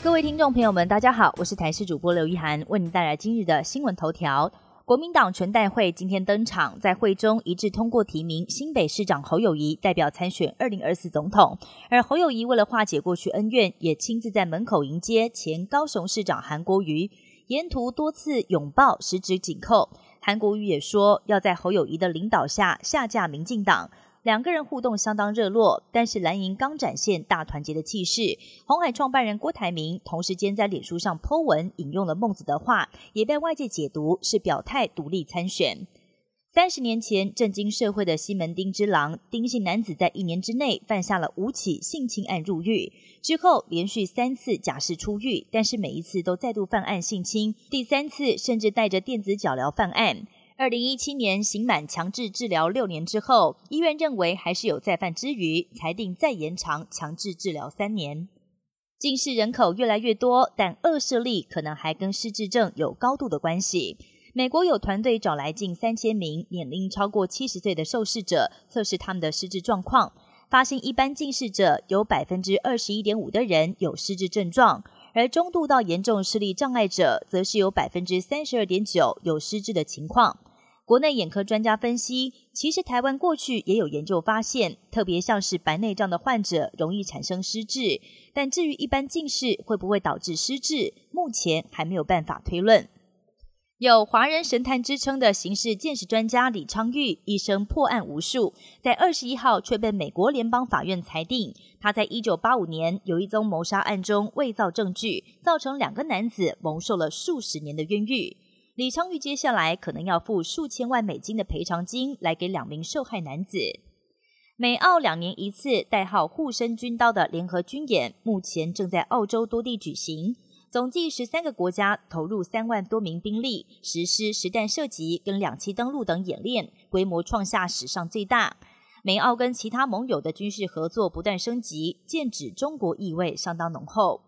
各位听众朋友们，大家好，我是台视主播刘一涵，为您带来今日的新闻头条。国民党全代会今天登场，在会中一致通过提名新北市长侯友谊代表参选二零二四总统。而侯友谊为了化解过去恩怨，也亲自在门口迎接前高雄市长韩国瑜，沿途多次拥抱，十指紧扣。韩国瑜也说要在侯友谊的领导下下架民进党。两个人互动相当热络，但是蓝营刚展现大团结的气势。红海创办人郭台铭同时间在脸书上 Po 文，引用了孟子的话，也被外界解读是表态独立参选。三十年前震惊社会的西门町之狼丁姓男子，在一年之内犯下了五起性侵案入狱，之后连续三次假释出狱，但是每一次都再度犯案性侵，第三次甚至带着电子脚镣犯案。二零一七年刑满强制治疗六年之后，医院认为还是有再犯之余，裁定再延长强制治疗三年。近视人口越来越多，但恶视力可能还跟失智症有高度的关系。美国有团队找来近三千名年龄超过七十岁的受试者，测试他们的失智状况，发现一般近视者有百分之二十一点五的人有失智症状，而中度到严重视力障碍者，则是有百分之三十二点九有失智的情况。国内眼科专家分析，其实台湾过去也有研究发现，特别像是白内障的患者容易产生失智，但至于一般近视会不会导致失智，目前还没有办法推论。有华人神探之称的刑事鉴识专家李昌钰，一生破案无数，在二十一号却被美国联邦法院裁定，他在一九八五年有一宗谋杀案中伪造证据，造成两个男子蒙受了数十年的冤狱。李昌钰接下来可能要付数千万美金的赔偿金来给两名受害男子。美澳两年一次代号“护身军刀”的联合军演，目前正在澳洲多地举行，总计十三个国家投入三万多名兵力，实施实弹射击跟两栖登陆等演练，规模创下史上最大。美澳跟其他盟友的军事合作不断升级，剑指中国意味相当浓厚。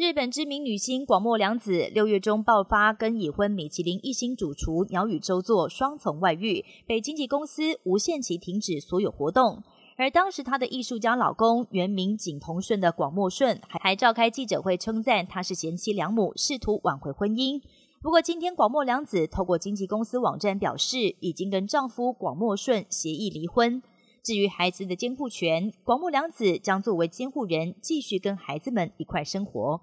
日本知名女星广末凉子六月中爆发跟已婚米其林一星主厨鸟语周作双重外遇，被经纪公司无限期停止所有活动。而当时她的艺术家老公原名井同顺的广末顺还还召开记者会称赞她是贤妻良母，试图挽回婚姻。不过今天广末凉子透过经纪公司网站表示，已经跟丈夫广末顺协议离婚。至于孩子的监护权，广末凉子将作为监护人，继续跟孩子们一块生活。